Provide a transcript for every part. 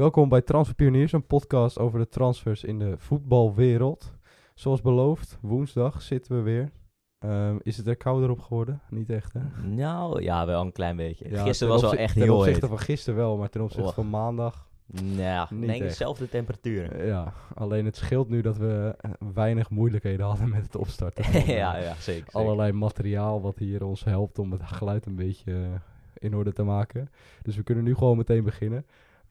Welkom bij Transfer Pioniers, een podcast over de transfers in de voetbalwereld. Zoals beloofd, woensdag zitten we weer. Ehm, is het er kouder op geworden? Niet echt, hè? Nou, ja, wel een klein beetje. Ja, Gisteren ten was wel echt Ten heel opzichte heet. van gisteren wel, maar ten opzichte van maandag... Nou, Niet ik denk echt. dezelfde temperaturen. ja, alleen het scheelt nu dat we eh, weinig moeilijkheden hadden met het opstarten. ja, ja, zeker. zeker. allerlei materiaal wat hier ons helpt om het geluid een beetje eh, in orde te maken. Dus we kunnen nu gewoon meteen beginnen.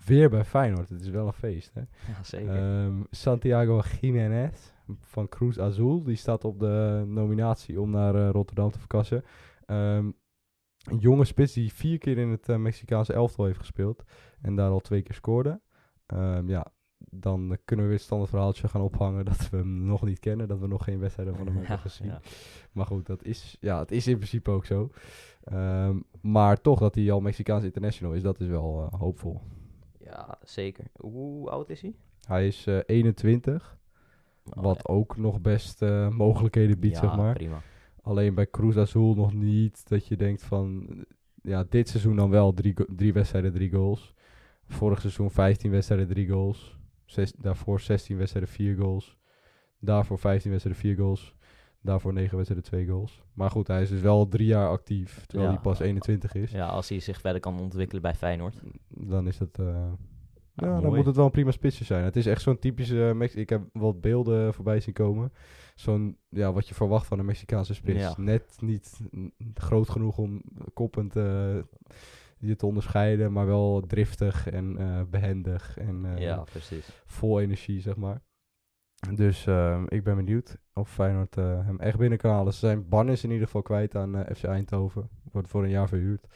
Weer bij Feyenoord. Het is wel een feest, hè? Ja, zeker. Ehm, Santiago Jiménez van Cruz Azul. Die staat op de nominatie om naar eh, Rotterdam te verkassen. Ehm, een jonge spits die vier keer in het eh, Mexicaanse elftal heeft gespeeld. En daar al twee keer scoorde. Ehm, ja, dan kunnen we weer het standaard verhaaltje gaan ophangen dat we hem nog niet kennen. Dat we nog geen wedstrijden van hem Ja, hebben gezien. ja. Maar goed, dat is, ja, het is in principe ook zo. Maar toch dat hij al Mexicaans international is, dat is wel eh, hoopvol. Ja, zeker. Hoe oud is hij? Hij is eh, 21. Oh, Wat ja. ook nog best eh, mogelijkheden biedt, Ja, zeg maar. prima. Alleen bij Cruz Azul nog niet dat je denkt van... Ja, dit seizoen dan wel drie, drie wedstrijden, drie goals. Vorig seizoen 15 wedstrijden, drie goals. Zes, daarvoor 16 wedstrijden, vier goals. Daarvoor 15 wedstrijden, vier goals. Daarvoor 9 wedstrijden, twee goals. Maar goed, hij is dus wel drie jaar actief, terwijl Ja. hij pas 21 is. Ja, als hij zich verder kan ontwikkelen bij Feyenoord. Dan is het... eh, ja, dan moet het wel een prima spitsje zijn. Het is echt zo'n typische... Mex ik heb wat beelden voorbij zien komen. Zo'n, ja, wat je verwacht van een Mexicaanse spits. Ja. Net niet groot genoeg om koppend eh, je te onderscheiden, maar wel driftig en eh, behendig en eh, ja, precies. vol energie, zeg maar. Dus eh, ik ben benieuwd of Feyenoord eh, hem echt binnen kan halen. Ze zijn Bannis in ieder geval kwijt aan eh, FC Eindhoven. Wordt voor een jaar verhuurd.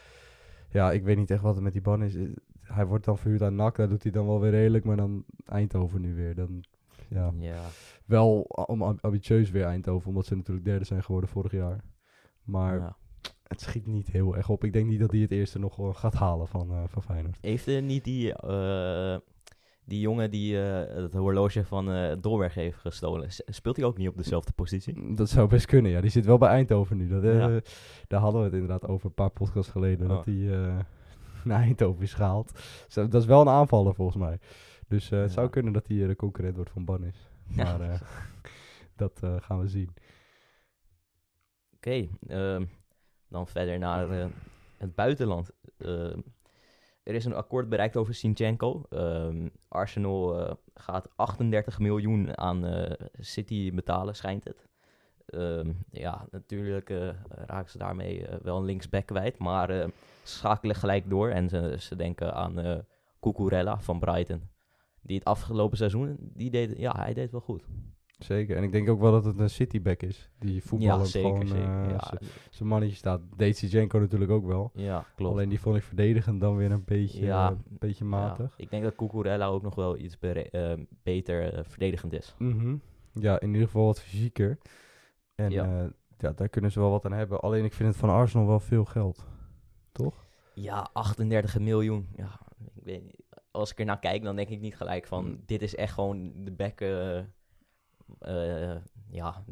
Ja, ik weet niet echt wat er met die Bannis is. Hij wordt dan verhuurd aan NAC, daar doet hij dan wel weer redelijk. Maar dan Eindhoven nu weer. Dan, ja, Ja. wel om am- ambitieus weer Eindhoven, omdat ze natuurlijk derde zijn geworden vorig jaar. Maar ja. het schiet niet heel erg op. Ik denk niet dat hij het eerste nog gaat halen van, eh, van Feyenoord. Heeft er niet die, eh, die jongen die eh, het horloge van eh Dolberg heeft gestolen, speelt hij ook niet op dezelfde positie? Dat zou best kunnen, ja. Die zit wel bij Eindhoven nu. Dat, eh, Ja. Daar hadden we het inderdaad over een paar podcasts geleden. Oh. Dat hij eh, naar Eindhoven is gehaald. Dat is wel een aanvaller volgens mij. Dus het Ja. zou kunnen dat hij de concurrent wordt van Bannis. Maar dat gaan we zien. Oké, ehm, dan verder naar het buitenland. Er is een akkoord bereikt over Sinchenko. Ehm, Arsenal eh, gaat 38 miljoen aan eh, City betalen, schijnt het. Ehm, ja, natuurlijk eh, raken ze daarmee wel een linksback kwijt, maar schakelen gelijk door en ze, denken aan Cucurella van Brighton. Die het afgelopen seizoen, die deed, ja, hij deed wel goed. Zeker. En ik denk ook wel dat het een cityback is. Die ja, zeker, gewoon zeker. eh, ja, zijn mannetje staat. Deed Zinchenko natuurlijk ook wel. ja, klopt. Alleen die vond ik verdedigend dan weer een beetje, Ja. eh, een beetje matig. Ja, ik denk dat Cucurella ook nog wel iets eh, beter verdedigend is. Mhm. Ja, in ieder geval wat fysieker. En Ja. daar kunnen ze wel wat aan hebben. Alleen ik vind het van Arsenal wel veel geld. Toch? Ja, 38 miljoen. Ja, ik weet niet. Als ik er naar kijk, dan denk ik niet gelijk van... Mm. Dit is echt gewoon de back eh, ja,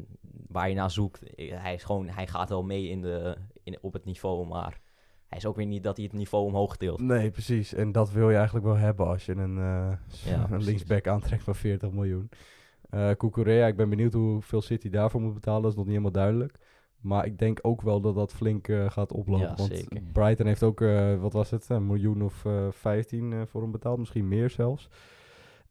waar je naar zoekt. Hij, is gewoon, hij gaat wel mee in de, in, op het niveau, maar... Hij is ook weer niet dat hij het niveau omhoog tilt. Nee, precies. En dat wil je eigenlijk wel hebben als je een, eh, Ja, een linksback aantrekt van 40 miljoen. Cucurella, ik ben benieuwd hoeveel City daarvoor moet betalen. Dat is nog niet helemaal duidelijk. Maar ik denk ook wel dat dat flink gaat oplopen. Ja, want zeker. Brighton heeft ook, wat was het, een miljoen of eh 15 eh, voor hem betaald. Misschien meer zelfs.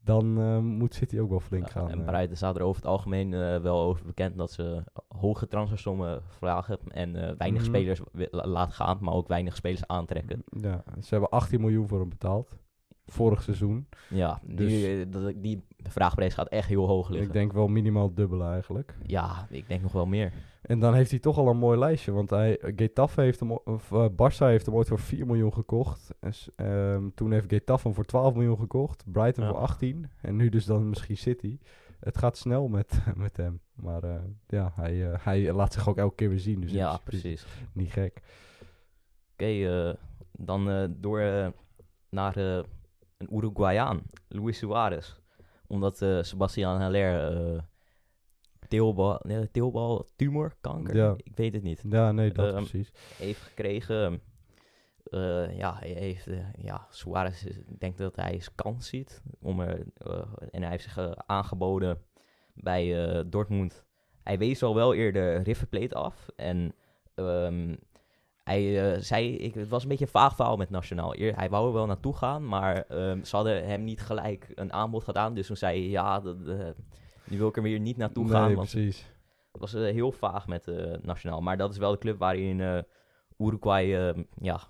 Dan eh, moet City ook wel flink gaan. en eh, Brighton staat er over het algemeen eh, wel over bekend dat ze hoge transfersommen vragen en eh, weinig Mhm. spelers laten gaan, maar ook weinig spelers aantrekken. Ja, ze hebben 18 miljoen voor hem betaald. Vorig seizoen. Ja, Dus- nu, eh, dat, die vraagprijs gaat echt heel hoog liggen. Ik denk wel minimaal het dubbele eigenlijk. Ja, ik denk nog wel meer. En dan heeft hij toch al een mooi lijstje. Want hij, Getafe heeft hem, of eh, Barça heeft hem ooit voor 4 miljoen gekocht. En, ehm, toen heeft Getafe hem voor 12 miljoen gekocht. Brighton Ja. voor 18. En nu dus dan misschien City. Het gaat snel met, met hem. Maar eh, ja, hij, hij laat zich ook elke keer weer zien. Dus ja, precies. niet gek. Oké, eh, dan eh, door naar eh, een Uruguayaan, Luis Suarez. Omdat eh Sebastian Haller eh teelbal, nee, teelbal, tumor, kanker, Ja. ik weet het niet, Ja, nee, dat Ehm, precies. heeft gekregen. Eh, ja, hij heeft, ja, Suarez, is- ik denk dat hij kans ziet. Om er, en hij heeft zich aangeboden bij Dortmund. Hij wees al wel eerder River Plate af. En ehm, hij eh, zei, ik, het was een beetje een vaag verhaal met Nationaal. Eer, hij wou er wel naartoe gaan, maar ehm, ze hadden hem niet gelijk een aanbod gedaan. Dus toen zei hij, ja, dat, eh, nu wil ik er weer niet naartoe gaan. Want precies. het was eh, heel vaag met Nationaal. Maar dat is wel de club waarin Uruguay eh, ja,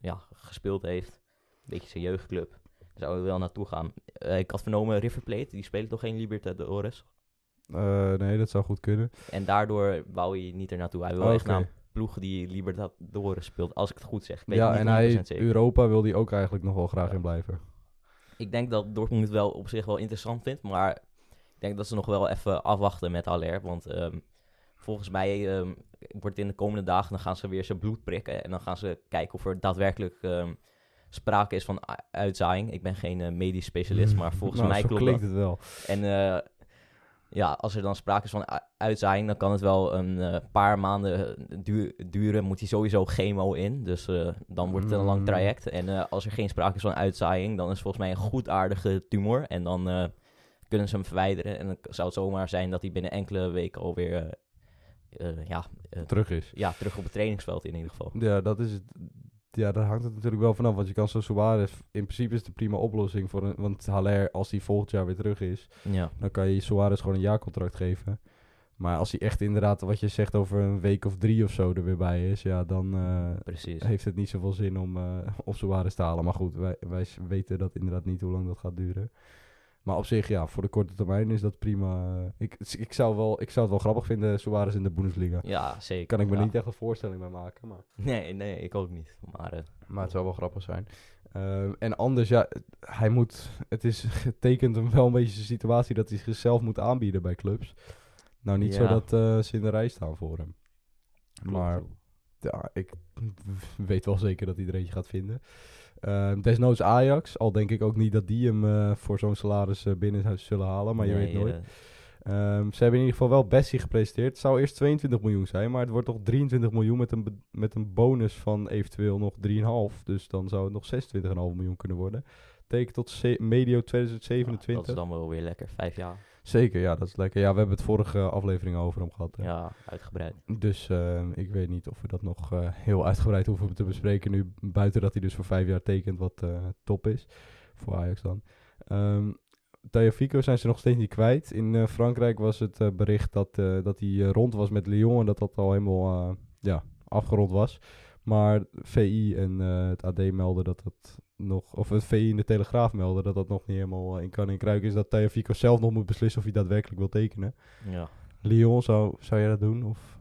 ja, gespeeld heeft. Een beetje zijn jeugdclub. Daar zouden we wel naartoe gaan. Ik had vernomen River Plate, die spelen toch geen Libertadores. Nee, dat zou goed kunnen. En daardoor wou hij niet er naartoe. Hij wil Oké. echt naar ploeg die Libertadores speelt, als ik het goed zeg. Ik weet Ja, en hij, 100% zeker. Europa wil hij ook eigenlijk nog wel graag Ja. in blijven. Ik denk dat Dortmund het wel op zich wel interessant vindt, maar ik denk dat ze nog wel even afwachten met Haller. Want ehm, volgens mij ehm, wordt het in de komende dagen, dan gaan ze weer zijn bloed prikken. En dan gaan ze kijken of er daadwerkelijk ehm, sprake is van uitzaaiing. Ik ben geen eh, medisch specialist, maar volgens Nou, mij klopt het wel. En eh, ja, als er dan sprake is van uitzaaiing, dan kan het wel een eh, paar maanden duur- duren. Moet hij sowieso chemo in. Dus eh, dan wordt het een lang Mm. traject. En eh, als er geen sprake is van uitzaaiing, dan is het volgens mij een goedaardige tumor. En dan eh, kunnen ze hem verwijderen. En dan zou het zomaar zijn dat hij binnen enkele weken alweer eh, eh, ja, eh, Terug is. ja, terug op het trainingsveld in ieder geval. Ja, dat is het. Ja, daar hangt het natuurlijk wel vanaf. Want je kan zo Suarez... In principe is het een prima oplossing voor een... Want Haller, als hij volgend jaar weer terug is... Ja, dan kan je Suarez gewoon een jaarcontract geven. Maar als hij echt inderdaad, wat je zegt, over een week of drie of zo er weer bij is... Ja, dan eh, heeft het niet zoveel zin om, eh om Suarez te halen. Maar goed, wij, wij weten dat inderdaad niet hoe lang dat gaat duren. Maar op zich, ja, voor de korte termijn is dat prima. Ik, ik, zou, wel, ik zou het wel grappig vinden, Suarez in de Bundesliga. Ja, zeker. Kan ik me Ja. niet echt een voorstelling bij maken, maar... Nee, nee, ik ook niet. Maar eh, Maar het zou wel grappig zijn. Ehm, en anders, ja, hij moet. Het is getekend hem wel een beetje zijn situatie dat hij zichzelf moet aanbieden bij clubs. Nou, niet zo dat eh, ze in de rij staan voor hem. klopt. Maar ja, ik weet wel zeker dat hij er eentje gaat vinden. Ehm, desnoods Ajax, al denk ik ook niet dat die hem eh, voor zo'n salaris eh, binnen zullen halen, maar je weet nooit. eh, Ehm, ze hebben in ieder geval wel Bessie gepresenteerd. Het zou eerst 22 miljoen zijn, maar het wordt toch 23 miljoen met een, met een bonus van eventueel nog 3,5. Dus dan zou het nog 26,5 miljoen kunnen worden. Teken tot medio ja, 2027. dat is dan wel weer lekker. Vijf jaar. Zeker, ja, dat is lekker. Ja, we hebben het vorige aflevering over hem gehad. hè. Ja, uitgebreid. Dus ehm, ik weet niet of we dat nog eh, heel uitgebreid hoeven te bespreken nu. Buiten dat hij dus voor vijf jaar tekent, wat eh, top is. Voor Ajax dan. Ehm Fico zijn ze nog steeds niet kwijt. In eh, Frankrijk was het eh, bericht dat, eh, dat hij eh, rond was met Lyon en dat dat al helemaal eh, ja, afgerond was. Maar VI en eh, het AD melden dat dat nog, of het VI in de Telegraaf melden dat dat nog niet helemaal eh, in kan en kruik is. Dat Fico zelf nog moet beslissen of hij daadwerkelijk wil tekenen. Ja. Lyon, zou, zou jij dat doen? Of?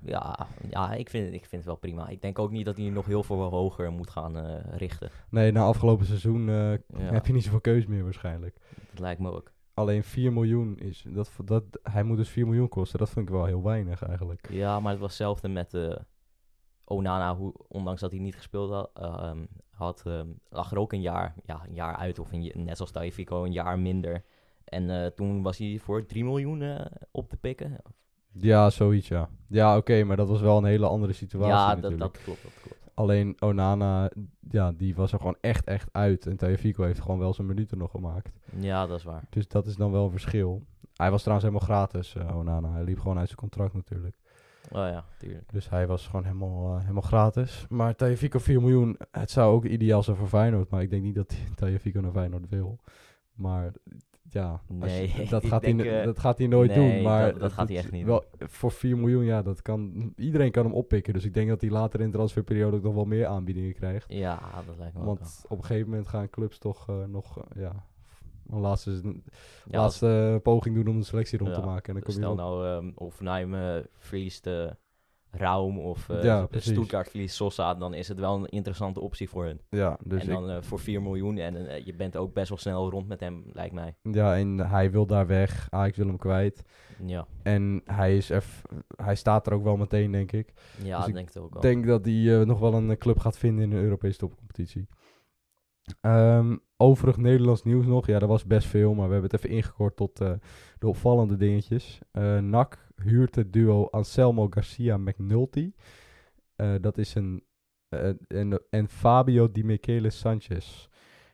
Ja, ja ik, vind, ik vind het wel prima. Ik denk ook niet dat hij nog heel veel hoger moet gaan eh, richten. Nee, na afgelopen seizoen eh, Ja, heb je niet zoveel keus meer waarschijnlijk. dat lijkt me ook. Alleen 4 miljoen is, dat, dat, hij moet dus 4 miljoen kosten. Dat vind ik wel heel weinig eigenlijk. Ja, maar het was hetzelfde met eh Onana. Hoe, ondanks dat hij niet gespeeld had, ehm, had ehm, lag er ook een jaar, ja, een jaar uit. Of een, net zoals Taifiko, een jaar minder. En eh, toen was hij voor 3 miljoen eh, op te pikken. Ja, zoiets ja. Ja, oké, maar dat was wel een hele andere situatie ja, dat, dat klopt, dat klopt. Alleen Onana, ja, die was er gewoon echt, echt uit. En Tajafico heeft gewoon wel zijn minuten nog gemaakt. Ja, dat is waar. Dus dat is dan wel een verschil. Hij was trouwens helemaal gratis, eh, Onana. Hij liep gewoon uit zijn contract natuurlijk. Oh ja, tuurlijk. Dus hij was gewoon helemaal, eh, helemaal gratis. Maar Tajafico 4 miljoen, het zou ook ideaal zijn voor Feyenoord. Maar ik denk niet dat Tajafico naar Feyenoord wil. Maar ja, je- dat, gaat hij, denk, eh, dat gaat hij nooit nee, doen. Maar dat- dat gaat hij echt niet Wel, voor 4 miljoen, ja, dat kan, iedereen kan hem oppikken. Dus ik denk dat hij later in de transferperiode ook nog wel meer aanbiedingen krijgt. Ja, dat lijkt me ook Want op een gegeven moment gaan clubs toch eh, nog ja, laatste, een als- laatste poging doen om de selectie rond te maken. En dan kom je Stel op. nou, ehm of Naim eh, verliest eh Raum of eh Ja, precies. Stuttgart verliest Sosa, dan is het wel een interessante optie voor hun. Ja, dus en ik- dan eh, voor 4 miljoen en eh, je bent ook best wel snel rond met hem, lijkt mij. ja, en hij wil daar weg. Ajax wil hem kwijt. Ja, En hij, is eff- hij staat er ook wel meteen, denk ik. ja Dus ik ik denk het ook Ik al. denk dat hij eh, nog wel een eh, club gaat vinden in de Europese topcompetitie. Ehm overig Nederlands nieuws nog. Ja, er was best veel, maar we hebben het even ingekort tot eh, de opvallende dingetjes. Eh NAC huurt het duo Anselmo Garcia McNulty. Eh, dat is een en, en Fabio Di Michele Sanchez.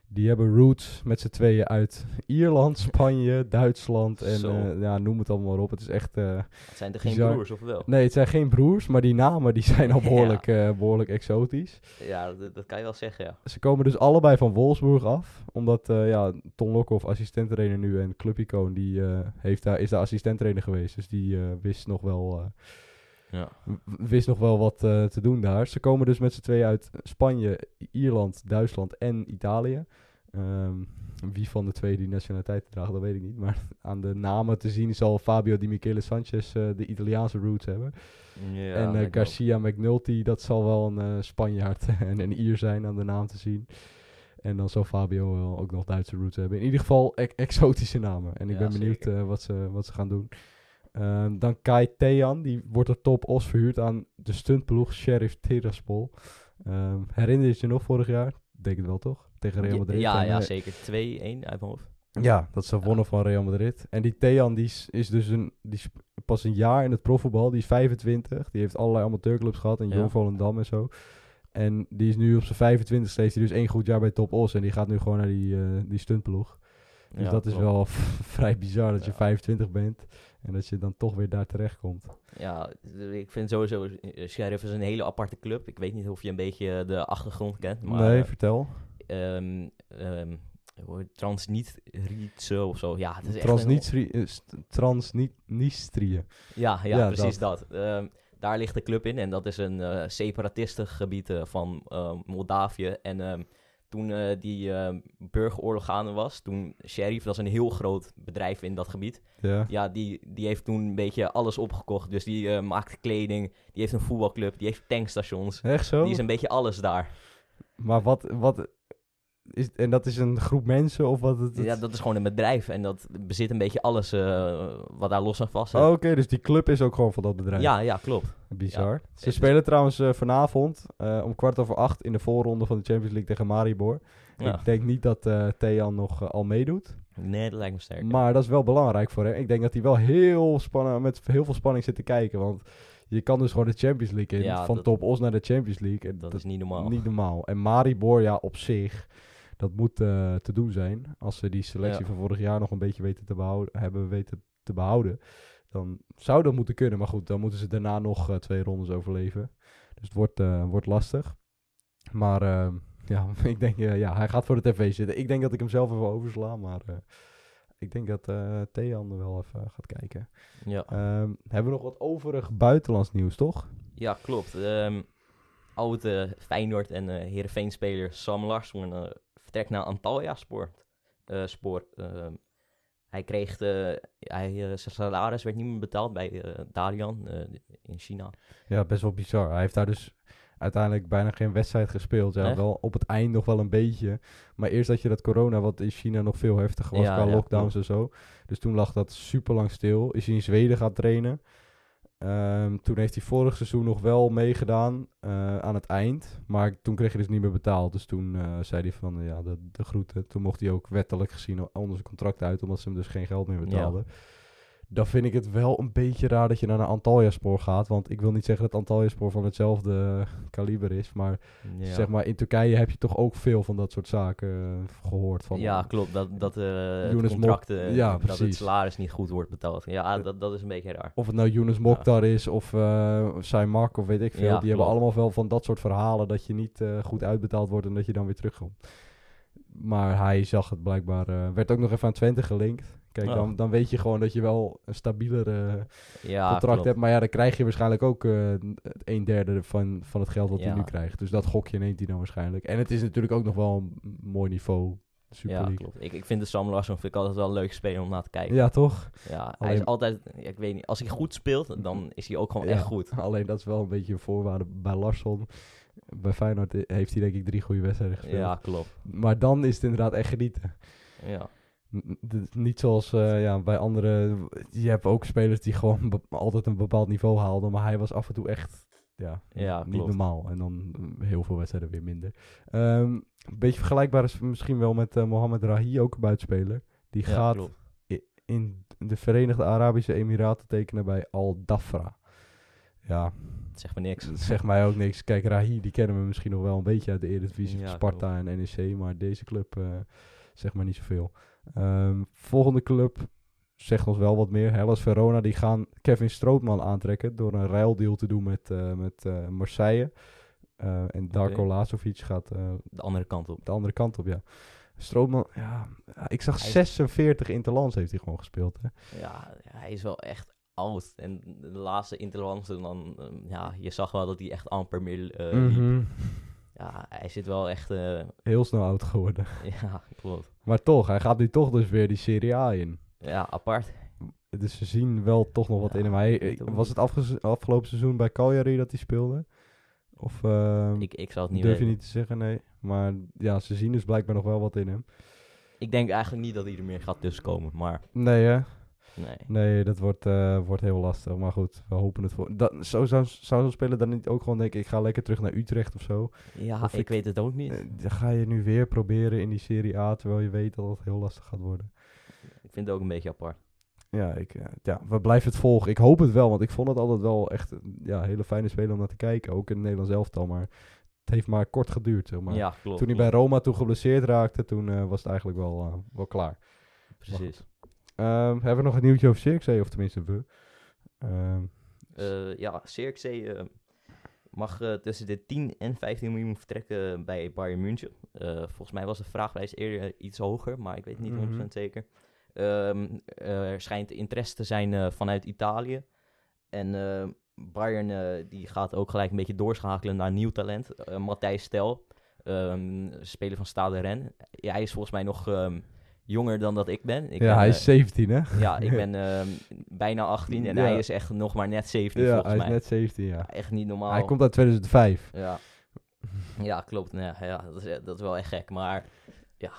Die hebben roots met z'n tweeën uit Ierland, Spanje, Duitsland en eh, ja, noem het allemaal maar op. Het is echt... eh, Het zijn er geen Bizar. broers, of wel? nee, het zijn geen broers, maar die namen die zijn al Ja. behoorlijk, eh, behoorlijk exotisch. Ja, dat, dat kan je wel zeggen, ja. Ze komen dus allebei van Wolfsburg af. Omdat ja, Ton Lokhoff, assistenttrainer nu, en Clubicoon, die heeft daar, is daar assistenttrainer geweest. Dus die wist nog wel... ja. wist nog wel wat eh, te doen daar. Ze komen dus met z'n tweeën uit Spanje, Ierland, Duitsland en Italië. Ehm, wie van de twee die nationaliteit draagt, dat weet ik niet. Maar aan de namen te zien zal Fabio Di Michele Sanchez eh, de Italiaanse roots hebben. en eh, Garcia McNulty, dat zal wel een Spanjaard en een Ier zijn aan de naam te zien. En dan zal Fabio wel ook nog Duitse roots hebben. In ieder geval e- exotische namen. En ik Ja, ben benieuwd wat, ze, wat ze gaan doen. Ehm, dan Kai Thean, die wordt er top os verhuurd aan de stuntploeg Sheriff Tiraspol. Ehm herinner je je nog vorig jaar? Denk het wel toch? Tegen Real Ja, Madrid. Ja, En, ja, eh, zeker. 2-1 uit mijn hoofd. ja, dat ze wonnen van Real Madrid. En die Thean die is, is dus een, die is pas een jaar in het profvoetbal. Die is 25. Die heeft allerlei amateurclubs gehad. En Ja. Jong Volendam en zo. En die is nu op zijn 25 heeft hij dus één goed jaar bij Top Os. En die gaat nu gewoon naar die, eh, die stuntploeg. Dus Ja, dat is wel vrij bizar dat je Ja. 25 bent. En dat je dan toch weer daar terecht komt. Ja, ik vind sowieso, eh, Sheriff is een hele aparte club. Ik weet niet of je een beetje de achtergrond kent, maar... nee, eh, vertel. Transnitrië of zo. Ja, het is echt een- Transnistri- eh, Transnistrië. Ja, ja, Ja, precies dat. Ehm, daar ligt de club in en dat is een eh separatistengebied eh, van eh, Moldavië. En toen eh, die ehm, burgeroorlog gaande was, toen Sheriff, dat is een heel groot bedrijf in dat gebied. Ja. Ja, die, die heeft toen een beetje alles opgekocht. Dus die eh, maakt kleding, die heeft een voetbalclub, die heeft tankstations. Echt zo? Die is een beetje alles daar. Maar wat... wat is, en dat is een groep mensen of wat? Het, het- Ja, dat is gewoon een bedrijf en dat bezit een beetje alles eh, wat daar los en vast zit. Oh, Oké, dus die club is ook gewoon van dat bedrijf. ja, ja, klopt. Bizar. Ja. Ze spelen trouwens eh, vanavond eh, om kwart over acht in de voorronde van de Champions League tegen Maribor. Ja. Ik denk niet dat Thean nog al meedoet. Nee, dat lijkt me sterk. Maar dat is wel belangrijk voor hem. Ik denk dat hij wel heel spannen, met heel veel spanning zit te kijken. Want je kan dus gewoon de Champions League in. Ja, van dat- Top Os naar de Champions League. En dat is niet normaal. Niet normaal. En Maribor, ja, op zich, dat moet eh, te doen zijn. Als ze die selectie Ja. van vorig jaar nog een beetje weten te behouden, hebben weten te behouden. Dan zou dat moeten kunnen. Maar goed, dan moeten ze daarna nog eh, twee rondes overleven. Dus het wordt, eh, wordt lastig. Maar ja, ik denk, ja, hij gaat voor de tv zitten. Ik denk dat ik hem zelf even oversla. Maar ik denk dat eh Thean er wel even gaat kijken. Ja. Ehm, hebben we nog wat overig buitenlands nieuws, toch? Ja, klopt. Ehm oude Feyenoord en eh Heerenveen-speler Sam Larsson vertrekt naar Antalya Sport. eh, spoor. Ehm, hij kreeg, de, hij, eh, zijn salaris werd niet meer betaald bij eh, Dalian eh, in China. Ja, best wel bizar. Hij heeft daar dus uiteindelijk bijna geen wedstrijd gespeeld. Ja, Echt? wel op het eind nog wel een beetje. Maar eerst had je dat corona, wat in China nog veel heftiger was Ja, qua ja, lockdowns en zo. Dus toen lag dat super lang stil. Is hij in Zweden gaan trainen. Ehm, toen heeft hij vorig seizoen nog wel meegedaan eh, aan het eind. Maar toen kreeg hij dus niet meer betaald. Dus toen eh, zei hij van ja, de, de groeten. Toen mocht hij ook wettelijk gezien onder zijn contract uit. Omdat ze hem dus geen geld meer betaalden. Dan vind ik het wel een beetje raar dat je naar een Antalya-spoor gaat. Want ik wil niet zeggen dat Antalya-spoor van hetzelfde kaliber is. Maar Ja. zeg maar, in Turkije heb je toch ook veel van dat soort zaken eh, gehoord. Van, ja, klopt. Dat, dat eh het Younes contract, Mok- eh, ja, dat het salaris niet goed wordt betaald. Ja, Eh, dat, dat is een beetje raar. Of het nou Younes Mokhtar is of uh, Saimak of weet ik veel. Die hebben allemaal wel van dat soort verhalen dat je niet eh, goed uitbetaald wordt en dat je dan weer terugkomt. Maar hij zag het blijkbaar. eh, werd ook nog even aan Twente gelinkt. Kijk, dan, dan weet je gewoon dat je wel een stabieler eh, Ja, contract klopt. hebt. Maar ja, dan krijg je waarschijnlijk ook eh, het een derde van, van het geld wat hij nu krijgt. Dus dat gokje neemt hij dan waarschijnlijk. En het is natuurlijk ook nog wel een mooi niveau. Super Ja, League. klopt. Ik, ik vind de Sam Larsson vind ik altijd wel een leuk speler om naar te kijken. Ja, toch? Ja, hij is altijd, ja, ik weet niet, als hij goed speelt, dan is hij ook gewoon Ja, echt goed. Alleen dat is wel een beetje een voorwaarde bij Larsson. Bij Feyenoord heeft hij denk ik drie goede wedstrijden gespeeld. Ja, klopt. Maar dan is het inderdaad echt genieten. Ja, Niet zoals eh, ja, bij andere... Je hebt ook spelers die gewoon altijd een bepaald niveau haalden. Maar hij was af en toe echt ja, Ja, niet klopt. normaal. En dan mm, heel veel wedstrijden weer minder. Ehm, een beetje vergelijkbaar is misschien wel met eh, Mohamed Rahi, ook een buitenspeler. Die ja, gaat klopt. in de Verenigde Arabische Emiraten tekenen bij Al Dafra. Ja, zegt me niks. Zegt mij ook niks. Kijk, Rahi, die kennen we misschien nog wel een beetje uit de Eredivisie. Ja, Sparta en NEC, maar deze club uh, zegt maar niet zoveel. Um, volgende club zegt ons wel wat meer. Hellas Verona, die gaan Kevin Strootman aantrekken door een ruildeal te doen met, uh, met uh, Marseille. en Darko okay. Lazovic gaat de andere kant op. De andere kant op, ja. Strootman, ja, ik zag hij 46 interlands heeft hij gewoon gespeeld. Hè? Ja, hij is wel echt oud. En de laatste interlands, dan, ja, je zag wel dat hij echt amper meer mm -hmm. Ja, hij zit wel echt... Uh... Heel snel oud geworden. ja, klopt. Maar toch, hij gaat nu toch dus weer die Serie A in. Ja, apart. Dus ze zien wel toch nog wat ja, in hem. Hij, was het afgelopen seizoen bij Cagliari dat hij speelde? Of uh, ik, ik zou het niet durf weten. je niet te zeggen, nee. Maar ja, ze zien dus blijkbaar nog wel wat in hem. Ik denk eigenlijk niet dat hij er meer gaat tussenkomen, maar... Nee, hè? Nee. Nee, dat wordt, uh, wordt heel lastig. Maar goed, we hopen het voor. Dat, zo zou, zou zo'n speler dan niet ook gewoon denken: ik ga lekker terug naar Utrecht of zo. Ja, of ik, ik, weet het ook niet. Dan ga je nu weer proberen in die Serie A, terwijl je weet dat het heel lastig gaat worden. Ik vind het ook een beetje apart. Ja, ik, uh, ja, we blijven het volgen. Ik hoop het wel, want ik vond het altijd wel echt ja, een hele fijne speler om naar te kijken. Ook in het Nederlands elftal, maar het heeft maar kort geduurd. Zeg maar. Ja, klopt. Toen hij klopt. bij Roma toen geblesseerd raakte, toen uh, was het eigenlijk wel, uh, wel klaar. Precies. Um, hebben we nog een nieuwtje over Cirkzee, of tenminste we? Um, uh, ja, Cirkzee uh, mag uh, tussen de 10 en 15 miljoen vertrekken bij Bayern München. volgens mij was de vraagprijs eerder iets hoger, maar ik weet niet 100% mm -hmm. zeker. Um, er schijnt interesse te zijn vanuit Italië. En Bayern die gaat ook gelijk een beetje doorschakelen naar nieuw talent. Matthijs Stel, speler van Stade Rennes. Ja, hij is volgens mij nog jonger dan dat ik ben. Ik ja, ben, hij is 17, hè? Ja, ik ben uh, bijna 18 en ja. hij is echt nog maar net 17 ja, volgens hij mij. is net 17, ja. Echt niet normaal. Hij komt uit 2005. Ja, ja klopt. Ja, ja dat, is, dat is wel echt gek. Maar ja,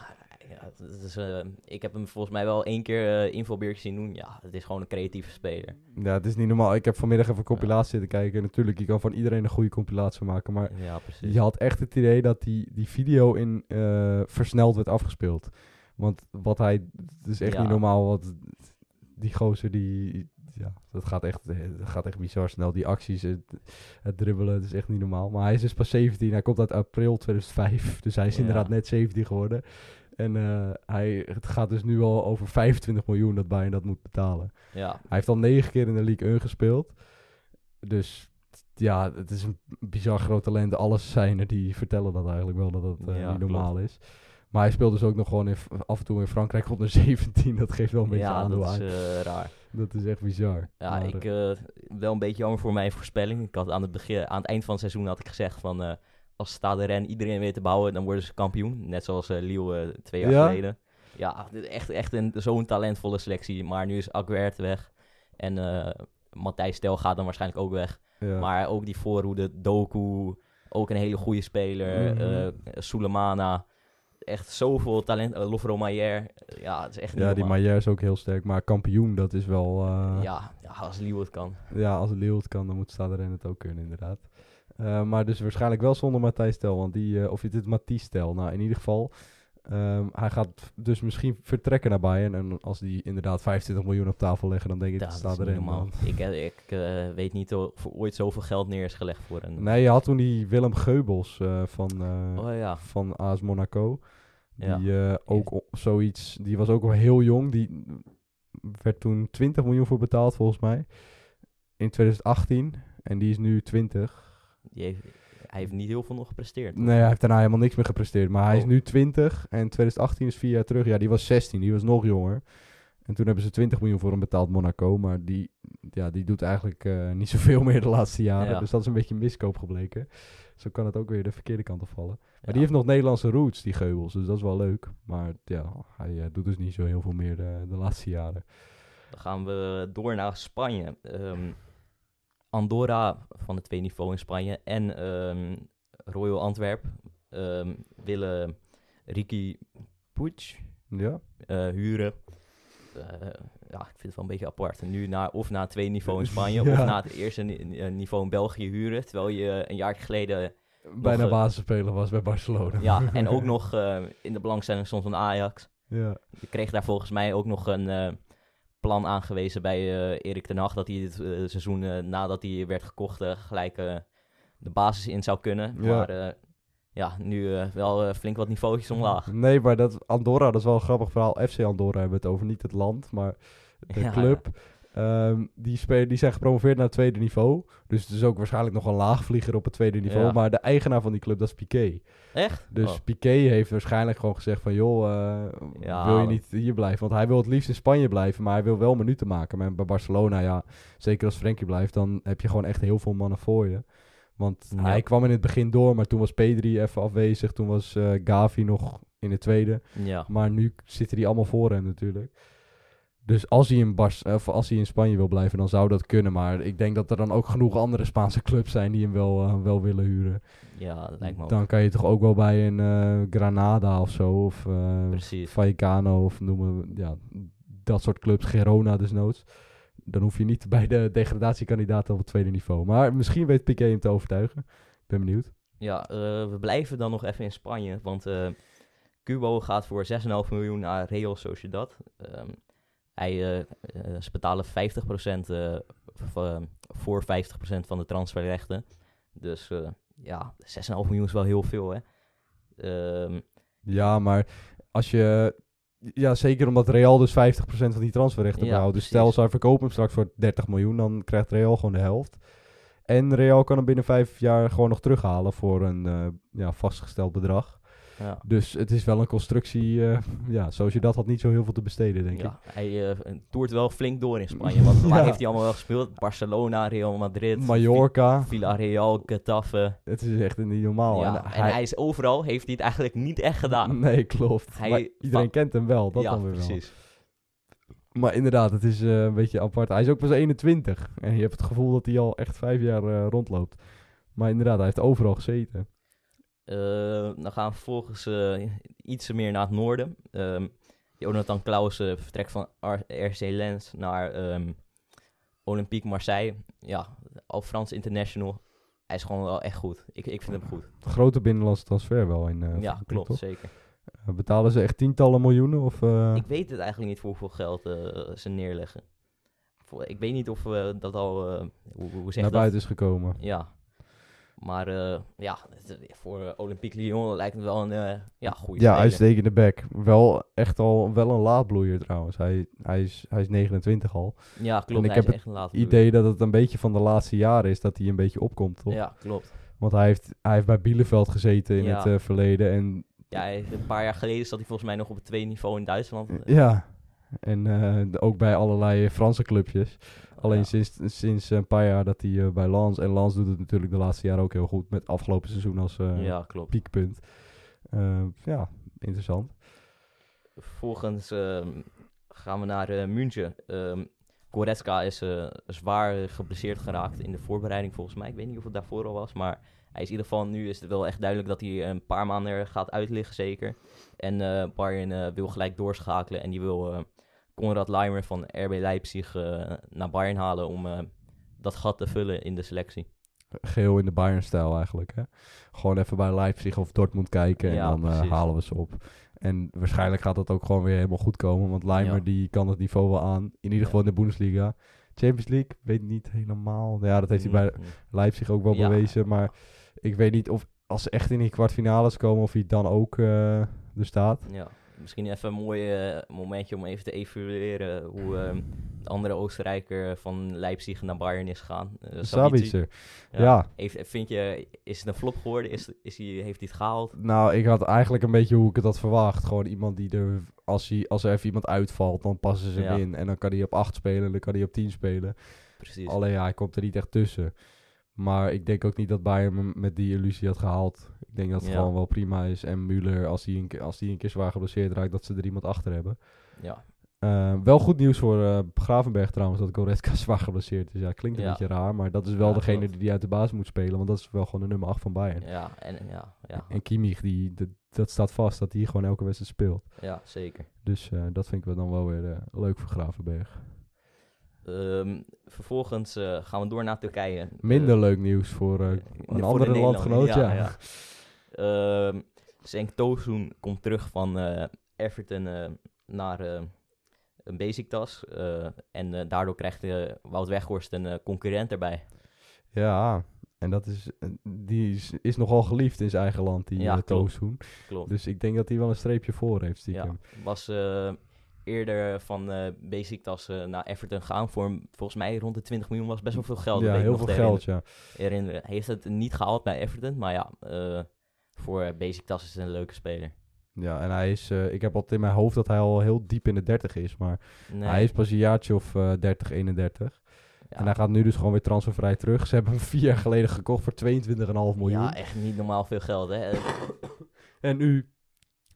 ja dat is, uh, ik heb hem volgens mij wel één keer uh, zien doen. Ja, het is gewoon een creatieve speler. Ja, het is niet normaal. Ik heb vanmiddag even een compilatie zitten kijken. Natuurlijk, je kan van iedereen een goede compilatie maken. Maar ja, precies. je had echt het idee dat die, die video in versneld werd afgespeeld. Want wat hij, het is echt ja. niet normaal wat die gozer die, ja, dat gaat echt, dat gaat echt bizar snel. Die acties, het, het dribbelen, het is echt niet normaal. Maar hij is dus pas 17, hij komt uit april 2005, dus hij is ja. inderdaad net 17 geworden. En uh, hij, het gaat dus nu al over 25 miljoen dat Bayern dat moet betalen. Ja. Hij heeft al negen keer in de League 1 gespeeld. Dus ja, het is een bizar groot talent. Alles zijn er die vertellen dat eigenlijk wel, dat dat uh, ja, niet normaal klopt. is. Maar hij speelt dus ook nog gewoon in, af en toe in Frankrijk onder 17. Dat geeft wel een beetje ja, aan. dat is uh, raar. Dat is echt bizar. Ja, maar, ik uh, wel een beetje jammer voor mijn voorspelling. Ik had aan het, begin, aan het eind van het seizoen had ik gezegd van... Uh, als Stade Ren iedereen weet te bouwen, dan worden ze kampioen. Net zoals uh, Lille twee jaar ja? geleden. Ja, echt, echt een, zo'n talentvolle selectie. Maar nu is Aguert weg. En Matthijs Stel gaat dan waarschijnlijk ook weg. Ja. Maar ook die voorhoede, Doku, ook een hele goede speler. Mm Sulemana echt zoveel talent. Uh, Lofro Maier. ja, het is echt Ja, die. Maier is ook heel sterk. Maar kampioen, dat is wel... Uh, ja, ja, als het kan. Ja, als het kan, dan moet Stade Rennes het ook kunnen, inderdaad. Maar dus waarschijnlijk wel zonder Matthijs Stel. Want die... of is dit Matthijs Stel? Nou, in ieder geval... Um, hij gaat dus misschien vertrekken naar Bayern. En als die inderdaad 25 miljoen op tafel leggen, dan denk ik Ja, dat staat erin. man. Ik, eh, ik eh, weet niet of er ooit zoveel geld neer is gelegd voor een... Nee, je had toen die Willem Geubels eh, van, Oh ja. van AS Monaco. Die Ja. ook o- zoiets, die was ook wel heel jong. Die werd toen 20 miljoen voor betaald volgens mij. In 2018. En die is nu 20. Die heeft, hij heeft niet heel veel nog gepresteerd. Nee, hij heeft daarna helemaal niks meer gepresteerd. Maar hij is Oh. nu 20. En 2018 is vier jaar terug. Ja, die was 16. Die was nog jonger. En toen hebben ze 20 miljoen voor hem betaald, Monaco. Maar die, ja, die doet eigenlijk eh, niet zoveel meer de laatste jaren. Ja. Dus dat is een beetje een miskoop gebleken. Zo kan het ook weer de verkeerde kant op vallen. Maar Ja. die heeft nog Nederlandse roots, die Geubels. Dus dat is wel leuk. Maar ja, hij eh, doet dus niet zo heel veel meer de, de laatste jaren. Dan gaan we door naar Spanje. Ehm, Andorra van het tweede niveau in Spanje en ehm, Royal Antwerp ehm, willen Ricky Puig Ja, eh, huren. Eh, ja, ik vind het wel een beetje apart. En nu naar, of naar het tweede niveau in Spanje Ja. of naar het eerste eh, niveau in België huren. Terwijl je een jaar geleden, bijna basisspeler was bij Barcelona. ja, en ook nog in de belangstelling stond van Ajax. ja. Je kreeg daar volgens mij ook nog een plan aangewezen bij eh, Erik ten Hag dat hij dit eh, seizoen eh, nadat hij werd gekocht gelijk de basis in zou kunnen. Ja. Maar ja, nu wel flink wat niveautjes omlaag. Nee, maar dat Andorra, dat is wel een grappig verhaal. FC Andorra hebben we het over, niet het land, maar de Ja. club. Ehm, die, spelen, die zijn gepromoveerd naar het tweede niveau. Dus het is ook waarschijnlijk nog een laagvlieger op het tweede niveau. Ja. Maar de eigenaar van die club, dat is Piqué. Echt? Dus Oh. Piqué heeft waarschijnlijk gewoon gezegd van... joh, eh, Ja, wil je niet hier blijven? Want hij wil het liefst in Spanje blijven, maar hij wil wel minuten maken. Maar bij Barcelona, ja, zeker als Frenkie blijft... dan heb je gewoon echt heel veel mannen voor je. Want Ja. hij kwam in het begin door, maar toen was Pedri even afwezig. Toen was eh, Gavi nog in het tweede. Ja. Maar nu zitten die allemaal voor hem natuurlijk. Dus als hij, in Bars, of als hij in Spanje wil blijven, dan zou dat kunnen. Maar ik denk dat er dan ook genoeg andere Spaanse clubs zijn die hem wel, eh, wel willen huren. ja, dat lijkt me ook. Dan kan je toch ook wel bij een eh, Granada of zo. Of Precies. Vallecano of noemen we, ja, dat soort clubs. Gerona desnoods. Dan hoef je niet bij de degradatiekandidaten op het tweede niveau. Maar misschien weet Piqué hem te overtuigen. Ik ben benieuwd. Ja, we blijven dan nog even in Spanje, want Cubo gaat voor 6,5 miljoen naar Real Sociedad. Ehm, hij, eh, eh, ze betalen 50% eh, voor 50% van de transferrechten. Dus ja, 6,5 miljoen is wel heel veel, hè. Ehm, Ja, maar als je... Ja, zeker omdat Real dus 50% van die transferrechten Ja, behoudt. Dus precies. stel, zij verkopen hem straks voor 30 miljoen, dan krijgt Real gewoon de helft. En Real kan hem binnen vijf jaar gewoon nog terughalen voor een ja, vastgesteld bedrag. Ja. Dus het is wel een constructie, eh, ja, zoals je dat had, niet zo heel veel te besteden, denk ik. Ja, hij eh, toert wel flink door in Spanje. Want waar Ja. heeft hij allemaal wel gespeeld? Barcelona, Real Madrid, Mallorca, Vi- Villarreal, Getafe. het is echt niet normaal. ja, en hij is overal, heeft hij het eigenlijk niet echt gedaan. Nee, klopt. Hij- maar iedereen kent hem wel, dat dan weer precies. wel. Maar inderdaad, het is eh, een beetje apart. Hij is ook pas 21. En je hebt het gevoel dat hij al echt vijf jaar rondloopt. Maar inderdaad, hij heeft overal gezeten. Eh, dan gaan we vervolgens eh, iets meer naar het noorden. Ehm Jonathan Klaus eh, vertrekt van RC Lens naar ehm, Olympique Marseille. Ja, al Frans international. Hij is gewoon wel echt goed. Ik, ik vind hem goed. Grote binnenlandse transfer wel in. eh, ja, klopt, zeker. Betalen ze echt tientallen miljoenen? Of, Ik weet het eigenlijk niet voor hoeveel geld ze neerleggen. Ik weet niet of we dat al... hoe, hoe zeg naar dat? buiten is gekomen? Ja. Maar eh, ja, het- voor eh, Olympique Lyon lijkt het wel een eh, ja, goede Ja, uitstekende back. Wel echt al wel een laadbloeier trouwens. Hij, hij, is, hij is 29 al. Ja, klopt. ik hij heb is echt een laat Idee dat het een beetje van de laatste jaren is dat hij een beetje opkomt, toch? Ja, klopt. Want hij heeft, hij heeft bij Bielefeld gezeten in Ja. het eh, verleden. En Ja, een paar jaar geleden zat hij volgens mij nog op het tweede niveau in Duitsland. ja, en eh, ook bij allerlei Franse clubjes. Alleen Ja. sinds, sinds een paar jaar dat hij eh, bij Lens... En Lens doet het natuurlijk de laatste jaren ook heel goed. Met afgelopen seizoen als eh, ja, klopt. piekpunt. Ja, interessant. Vervolgens ehm, gaan we naar München. Goretzka is zwaar geblesseerd geraakt in de voorbereiding volgens mij. Ik weet niet of het daarvoor al was, maar hij is in ieder geval nu is het wel echt duidelijk dat hij een paar maanden er gaat uitliggen zeker. En Bayern wil gelijk doorschakelen en die wil Konrad Leimer van RB Leipzig eh, naar Bayern halen om eh, dat gat te vullen in de selectie. Geel in de Bayern-stijl eigenlijk. Hè? Gewoon even bij Leipzig of Dortmund kijken en Ja, dan eh, halen we ze op. En waarschijnlijk gaat dat ook gewoon weer helemaal goed komen. Want Leimer Ja. die kan het niveau wel aan. In ieder geval in de Bundesliga. Champions League, weet niet helemaal. Ja, dat heeft hij bij Mm, Leipzig ook wel Ja. bewezen. Maar ik weet niet of als ze echt in die kwartfinales komen, of hij dan ook eh, er staat. Ja, misschien even een mooi eh, momentje om even te evalueren hoe ehm, de andere Oostenrijker van Leipzig naar Bayern is gegaan. Eh, Sabitzer. Ja. Heeft, vind je, is het een flop geworden? Is, is hij, heeft hij het gehaald? Nou, ik had eigenlijk een beetje hoe ik het had verwacht. Gewoon iemand die er, als, hij, als er even iemand uitvalt, dan passen ze hem Ja. in. En dan kan hij op 8 spelen en dan kan hij op 10 spelen. Precies. Alleen ja, hij komt er niet echt tussen. Maar ik denk ook niet dat Bayern hem met die illusie had gehaald. Ik denk dat het Ja. gewoon wel prima is. En Müller, als hij een, keer- als hij een keer zwaar geblesseerd raakt, dat ze er iemand achter hebben. Ja, Eh, wel goed nieuws voor eh, Gravenberg trouwens, dat Goretzka zwaar geblesseerd is. Ja, klinkt een Ja. beetje raar, maar dat is wel Ja, degene klopt. die die uit de baas moet spelen. Want dat is wel gewoon de nummer 8 van Bayern. ja, en, ja, ja, En Kimmich, die, dat- dat staat vast dat hij gewoon elke wedstrijd speelt. ja, zeker. Dus eh, dat vind ik wel dan wel weer eh, leuk voor Gravenberg. Ehm, vervolgens eh, gaan we door naar Turkije. Minder Eh, leuk nieuws voor eh, een voor andere landgenoot. Ja, ja. Ehm, Cenk Tosun komt terug van Everton naar een basic tas. en daardoor krijgt Wout Weghorst een concurrent erbij. Ja, en dat is, die is, is nogal geliefd in zijn eigen land, die Ja, ja, klopt. Tooshoen. Klopt. Dus ik denk dat hij wel een streepje voor heeft, Ja, stiekem. was eh, eerder van eh basic tas eh, naar Everton gaan voor volgens mij rond de 20 miljoen was best wel veel geld. Ja, heel nog veel geld, ja. herinneren. Herinneren. Heeft het niet gehaald bij Everton, maar ja, eh, voor basic tas is het een leuke speler. Ja, en hij is, eh, ik heb altijd in mijn hoofd dat hij al heel diep in de 30 is, maar Nee, hij is pas een jaartje of eh 30, 31. ja. En hij gaat nu dus gewoon weer transfervrij terug. Ze hebben hem vier jaar geleden gekocht voor 22,5 miljoen. Ja, echt niet normaal veel geld, hè. Eh, En nu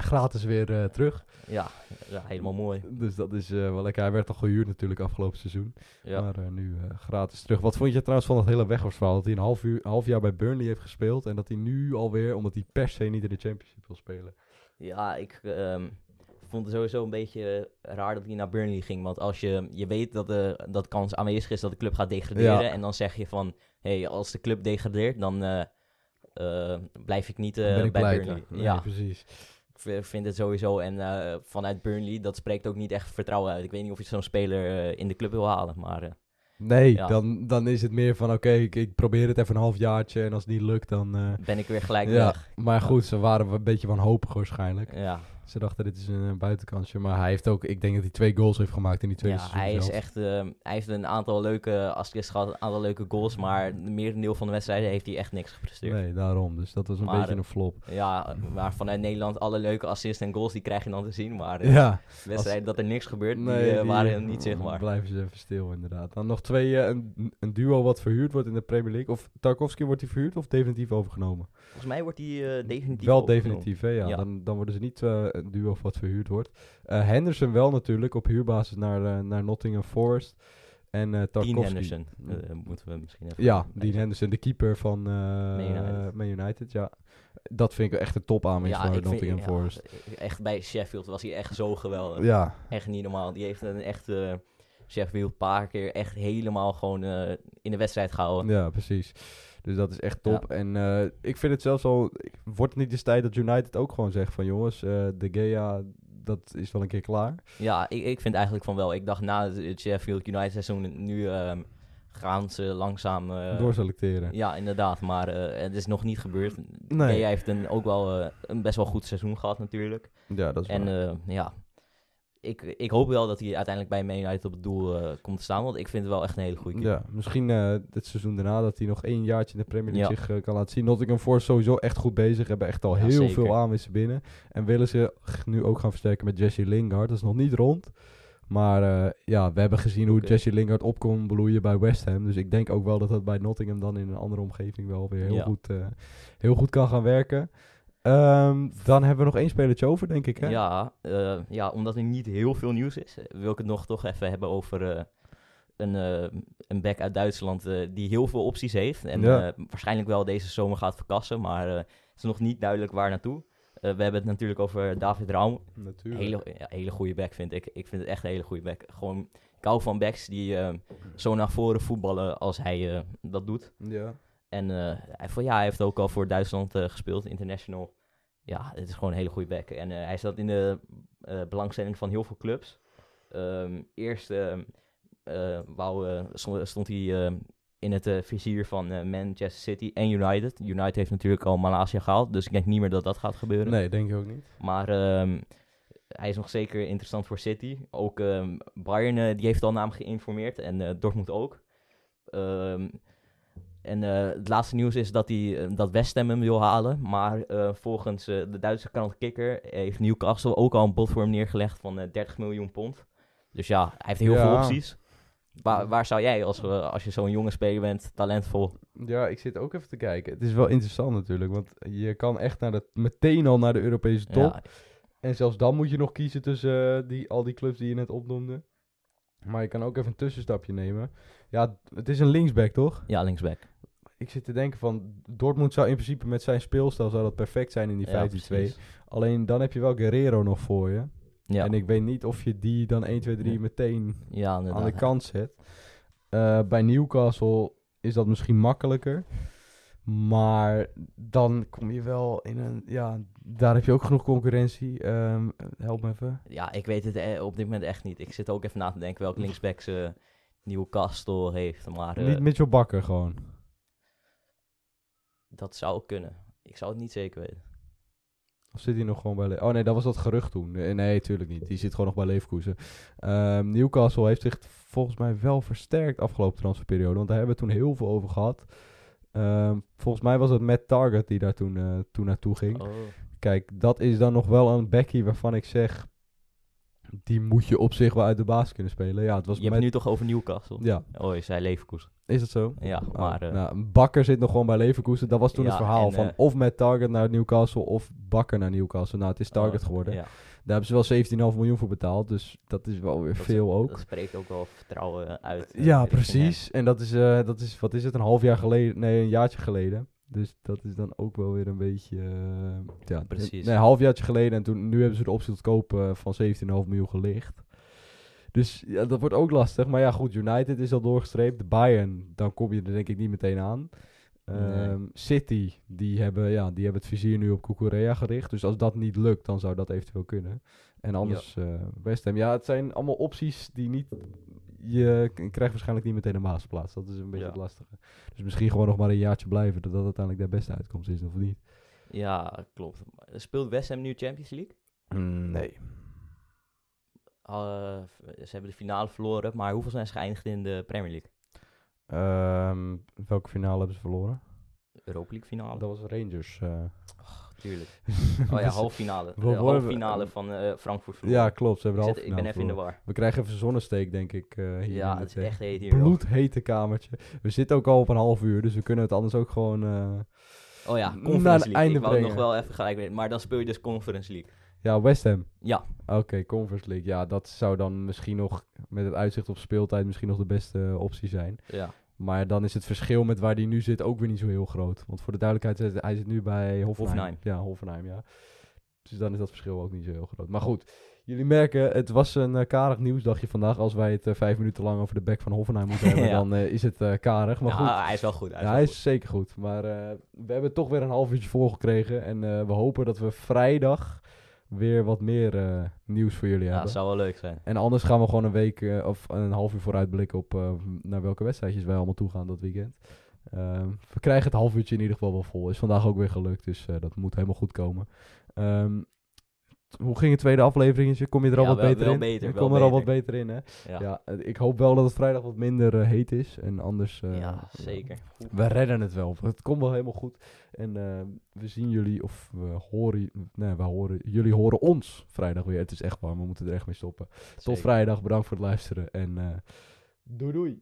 gratis weer eh, terug. ja, ja, helemaal mooi. Dus dat is eh, wel lekker. Hij werd al gehuurd natuurlijk afgelopen seizoen. Ja. Maar eh, nu gratis terug. Wat vond je trouwens van dat hele Weghorst-verhaal? Dat hij een half, uur, half jaar bij Burnley heeft gespeeld. En dat hij nu alweer, omdat hij per se niet in de Championship wil spelen. Ja, ik ehm, vond het sowieso een beetje raar dat hij naar Burnley ging. Want als je, je weet dat de dat kans aanwezig is dat de club gaat degraderen. Ja. En dan zeg je van, hé, hey, als de club degradeert, dan blijf ik niet ik bij blij. Burnley. Nee, ja, precies. Vind het sowieso. En eh, vanuit Burnley, dat spreekt ook niet echt vertrouwen uit. Ik weet niet of je zo'n speler eh, in de club wil halen, maar... eh, Nee, Ja. dan, dan is het meer van oké, ik, ik probeer het even een half jaartje. En als het niet lukt, dan... ben ik weer gelijk ja, weg. maar goed, ze waren een beetje wanhopig waarschijnlijk. Ja, Ze dachten, dit is een eh, buitenkansje. Maar hij heeft ook, ik denk dat hij twee goals heeft gemaakt in die twee ja hij, is zelf. echt, eh, hij heeft een aantal leuke assists gehad, een aantal leuke goals. Maar merendeel van de wedstrijden heeft hij echt niks gepresteerd. Nee, daarom. Dus dat was een Maar, beetje eh, een flop. Ja, maar vanuit Nederland alle leuke assists en goals die krijg je dan te zien. Maar eh, Ja, wedstrijden dat er niks gebeurt, nee, die, eh, die, waren niet zichtbaar. Blijven ze even stil, inderdaad. Dan nog twee, eh, een, een duo wat verhuurd wordt in de Premier League. Of Tarkovsky wordt hij verhuurd of definitief overgenomen? Volgens mij wordt eh, definitief wel definitief, hè? Ja. Ja. Dan, dan worden ze niet eh, een duo wat verhuurd wordt. Eh, Henderson wel natuurlijk op huurbasis naar, eh, naar Nottingham Forest. En eh Tarkovsky. Dean Henderson, eh, moeten we misschien even... Ja. Dean Henderson, de keeper van eh Man United. Man United. Ja. Dat vind ik echt een top aanwinst Ja, voor Nottingham ja, Forest. echt bij Sheffield was hij echt zo geweldig. Ja, Echt niet normaal. Die heeft een echt eh, Sheffield een paar keer echt helemaal gewoon in de wedstrijd gehouden. ja, precies. Dus dat is echt top. En eh, ik vind het zelfs al... Wordt het niet eens tijd dat United ook gewoon zegt van... Jongens, eh, de Gea, dat is wel een keer klaar. Ja, ik, ik vind eigenlijk van wel. Ik dacht na het Sheffield United seizoen, nu ehm, gaan ze langzaam... eh, Doorselecteren. Ja, inderdaad. Maar het is nog niet gebeurd. Nee. Hij heeft een, ook wel een best wel goed seizoen gehad natuurlijk. Ja, dat is En ja, ik, ik hoop wel dat hij uiteindelijk bij Man United op het doel eh, komt te staan. Want ik vind het wel echt een hele goede keeper. Ja, misschien eh dit seizoen daarna dat hij nog één jaartje in de Premier League Ja. zich eh, kan laten zien. Nottingham Forest sowieso echt goed bezig. Hebben echt al Ja, heel zeker. veel aanwinsten binnen. En willen ze nu ook gaan versterken met Jesse Lingard. Dat is nog niet rond. Maar eh, ja, we hebben gezien hoe. Jesse Lingard op kon bloeien bij West Ham. Dus ik denk ook wel dat dat bij Nottingham dan in een andere omgeving wel weer heel, Ja. goed, eh, heel goed kan gaan werken. Ehm, dan hebben we nog één spelertje over, denk ik. Hè? Ja, eh, ja, omdat er niet heel veel nieuws is, eh, wil ik het nog toch even hebben over eh, een, eh, een back uit Duitsland die heel veel opties heeft. En Ja. waarschijnlijk wel deze zomer gaat verkassen, maar het is nog niet duidelijk waar naartoe. We hebben het natuurlijk over David Raum. Natuurlijk. Hele, ja, hele goede back vind ik. Ik vind het echt een hele goede back. Gewoon, ik hou van backs die zo naar voren voetballen als hij dat doet. Ja. En eh, hij, voor, ja, hij heeft ook al voor Duitsland eh, gespeeld, international. Ja, het is gewoon een hele goede back. En eh, hij zat in de belangstelling van heel veel clubs. Ehm, eerst ehm, eh, wou, stond, hij in het vizier van Manchester City en United. United heeft natuurlijk al Malaysia gehaald, dus ik denk niet meer dat dat gaat gebeuren. Nee, denk ik ook niet. Maar ehm, hij is nog zeker interessant voor City. Ook ehm, Bayern die heeft al naar hem geïnformeerd en Dortmund ook. Ehm, en eh, het laatste nieuws is dat, hij, eh, dat West Ham hem wil halen. Maar eh, volgens de Duitse krant Kikker heeft Newcastle ook al een bod voor hem neergelegd van eh, 30 miljoen pond. Dus ja, hij heeft heel Ja. veel opties. Waar, waar zou jij, als, als je zo'n jonge speler bent, talentvol... Ja, ik zit ook even te kijken. Het is wel interessant natuurlijk, want je kan echt naar de, meteen al naar de Europese top. Ja, En zelfs dan moet je nog kiezen tussen die, al die clubs die je net opnoemde. Maar je kan ook even een tussenstapje nemen. Ja, het is een linksback, toch? ja, linksback. Ik zit te denken van, Dortmund zou in principe met zijn speelstijl zou dat perfect zijn in die 5-2. Ja, precies. Alleen dan heb je wel Guerrero nog voor je. Ja, En ik weet niet of je die dan 1, 2, 3 Ja. meteen ja aan de kant zet. Eh, bij Newcastle is dat misschien makkelijker. Maar dan kom je wel in een... Ja, daar heb je ook genoeg concurrentie. Ehm, help me even. Ja, ik weet het eh, op dit moment echt niet. Ik zit ook even na te denken welk linksback ze Newcastle heeft. Maar eh, Niet Mitchell Bakker gewoon. Dat zou kunnen. Ik zou het niet zeker weten. Of zit hij nog gewoon bij... Le- oh nee, dat was dat gerucht toen. Nee, nee, tuurlijk niet. Die zit gewoon nog bij Leverkusen. Ehm, Newcastle heeft zich volgens mij wel versterkt afgelopen transferperiode. Want daar hebben we toen heel veel over gehad. Ehm, volgens mij was het Matt Target die daar toen, eh, toen naartoe ging. Oh, Kijk, dat is dan nog wel een Becky waarvan ik zeg... Die moet je op zich wel uit de baas kunnen spelen. Ja, het was je hebt met... het nu toch over Newcastle? Ja, Oh, je zei Leverkusen. Is het zo? Ja, Oh, maar... eh, nou, Bakker zit nog gewoon bij Leverkusen. Dat was toen Ja, het verhaal en, van eh, of met Target naar Newcastle of Bakker naar Newcastle. Nou, het is Target oh, geworden. Ja, Daar hebben ze wel 17,5 miljoen voor betaald. Dus dat is wel weer Dat- veel ook. dat spreekt ook wel vertrouwen uit. eh, ja, precies. En dat is, dat is, wat is het, een half jaar geleden? Nee, een jaartje geleden. Dus dat is dan ook wel weer een beetje... ja, Precies. Nee, een halfjaartje geleden. En toen, nu hebben ze de optie tot kopen van 17,5 miljoen gelicht. Dus ja, dat wordt ook lastig. Maar ja, goed, United is al doorgestreept. Bayern, dan kom je er denk ik niet meteen aan. Nee. Ehm, City, die hebben, ja, die hebben het vizier nu op Cucurella gericht. Dus als dat niet lukt, dan zou dat eventueel kunnen. En anders eh West Ham. Ja, het zijn allemaal opties die niet... Je krijgt waarschijnlijk niet meteen een basisplaats. Dat is een beetje Ja. het lastige. Dus misschien gewoon nog maar een jaartje blijven. Dat dat uiteindelijk de beste uitkomst is, of niet? Ja, klopt. Speelt West Ham nu Champions League? nee. Uh, ze hebben de finale verloren, maar hoeveel zijn ze geëindigd in de Premier League? Ehm, welke finale hebben ze verloren? Europa League finale? Dat was Rangers. eh. Tuurlijk. Oh ja, halve finale. De worden- halve finale van eh, Frankfurt verloren. ja, klopt. Ze hebben ik, ik ben even in de war. We krijgen even zonnesteek, denk ik. eh, hier Ja, het is eh, echt heet hier. bloedhete kamertje. We zitten ook al op een half uur, dus we kunnen het anders ook gewoon... eh, Oh ja, Conference League. einde ik wou het nog wel even gelijk weten. Maar dan speel je dus Conference League. Ja, West Ham. Ja, Oké, Conference League. Ja, dat zou dan misschien nog, met het uitzicht op speeltijd, misschien nog de beste eh, optie zijn. ja. Maar dan is het verschil met waar hij nu zit ook weer niet zo heel groot. Want voor de duidelijkheid, hij zit nu bij Hoffenheim. Hoffenheim. Ja, Hoffenheim, ja. Dus dan is dat verschil ook niet zo heel groot. Maar goed, jullie merken, het was een eh, karig nieuwsdagje vandaag. Als wij het eh, vijf minuten lang over de back van Hoffenheim moeten hebben, Ja. dan is het karig. Maar Ja, goed, hij is wel goed. Hij is wel hij goed. is zeker goed. Maar we hebben toch weer een half uurtje volgekregen. En we hopen dat we vrijdag weer wat meer eh, nieuws voor jullie Ja, hebben. dat zou wel leuk zijn. En anders gaan we gewoon een week eh, of een half uur vooruitblikken op eh, naar welke wedstrijdjes wij allemaal toe gaan dat weekend. Ehm, we krijgen het half uurtje in ieder geval wel vol. Is vandaag ook weer gelukt, dus dat moet helemaal goed komen. Ehm, hoe ging het tweede afleveringetje? Kom je er al Ja, wat wel- beter wel in? beter, wel kom er al wat beter. in, hè? Ja, Ja, ik hoop wel dat het vrijdag wat minder eh, heet is. En anders... eh, ja zeker. we redden het wel. Het komt wel helemaal goed. En eh, we zien jullie, of we horen, nee, we horen, jullie horen ons vrijdag weer. Het is echt warm, we moeten er echt mee stoppen. Tot vrijdag, bedankt voor het luisteren en doei doei.